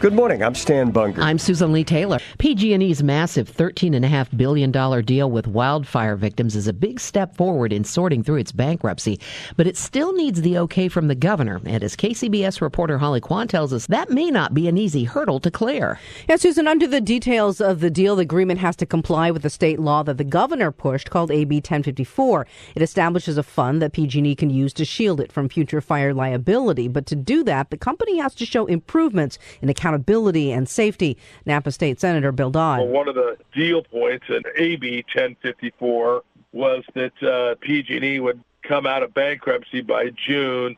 Good morning. I'm Stan Bunger. I'm Susan Leigh Taylor. PG&E's massive $13.5 billion deal with wildfire victims is a big step forward in sorting through its bankruptcy, but it still needs the okay from the governor. And as KCBS reporter Holly Quan tells us, that may not be an easy hurdle to clear. Yeah, Susan, under the details of the deal, the agreement has to comply with the state law that the governor pushed called AB 1054. It establishes a fund that PG&E can use to shield it from future fire liability. But to do that, the company has to show improvements in accountability accountability and safety. Napa State Senator Bill Dodd. Well, one of the deal points in AB 1054 was that uh, PG&E would come out of bankruptcy by June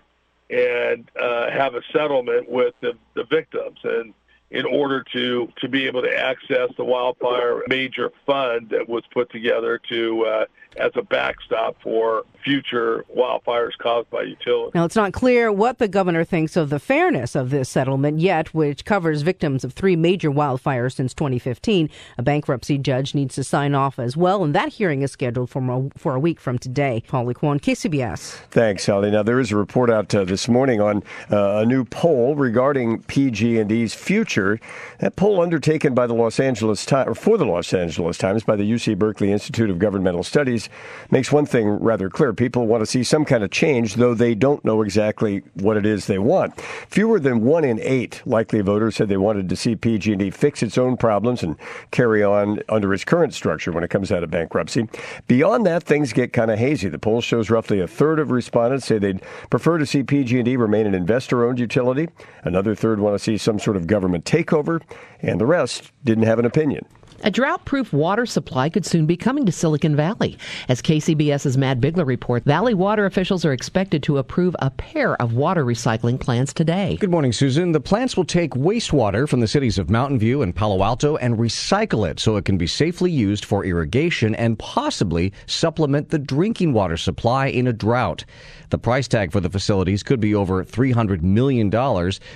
and uh, have a settlement with the, the victims. And in order to, to be able to access the wildfire major fund that was put together to uh, as a backstop for future wildfires caused by utilities. Now, it's not clear what the governor thinks of the fairness of this settlement yet, which covers victims of three major wildfires since 2015. A bankruptcy judge needs to sign off as well, and that hearing is scheduled for a, for a week from today. Holly Quan, KCBS. Thanks, Holly. Now, there is a report out uh, this morning on uh, a new poll regarding PG&E's future. That poll undertaken by the Los Angeles Times, or for the Los Angeles Times by the UC Berkeley Institute of Governmental Studies makes one thing rather clear. People want to see some kind of change, though they don't know exactly what it is they want. Fewer than one in eight likely voters said they wanted to see PG&E fix its own problems and carry on under its current structure when it comes out of bankruptcy. Beyond that, things get kind of hazy. The poll shows roughly a third of respondents say they'd prefer to see PG&E remain an investor-owned utility. Another third want to see some sort of government takeover, and the rest didn't have an opinion. A drought proof water supply could soon be coming to Silicon Valley. As KCBS's Matt Bigler reports, Valley water officials are expected to approve a pair of water recycling plants today. Good morning, Susan. The plants will take wastewater from the cities of Mountain View and Palo Alto and recycle it so it can be safely used for irrigation and possibly supplement the drinking water supply in a drought. The price tag for the facilities could be over $300 million,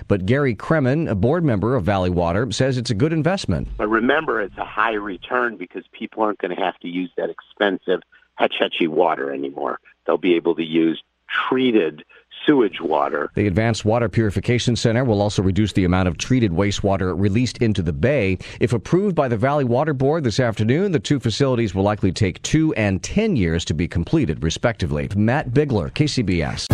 but Gary Kremen, a board member of Valley Water, says it's a good investment. But remember, it's a high return because people aren't going to have to use that expensive Hetch Hetchy water anymore. They'll be able to use treated sewage water. The Advanced Water Purification Center will also reduce the amount of treated wastewater released into the bay. If approved by the Valley Water Board this afternoon, the two facilities will likely take two and 10 years to be completed, respectively. Matt Bigler, KCBS.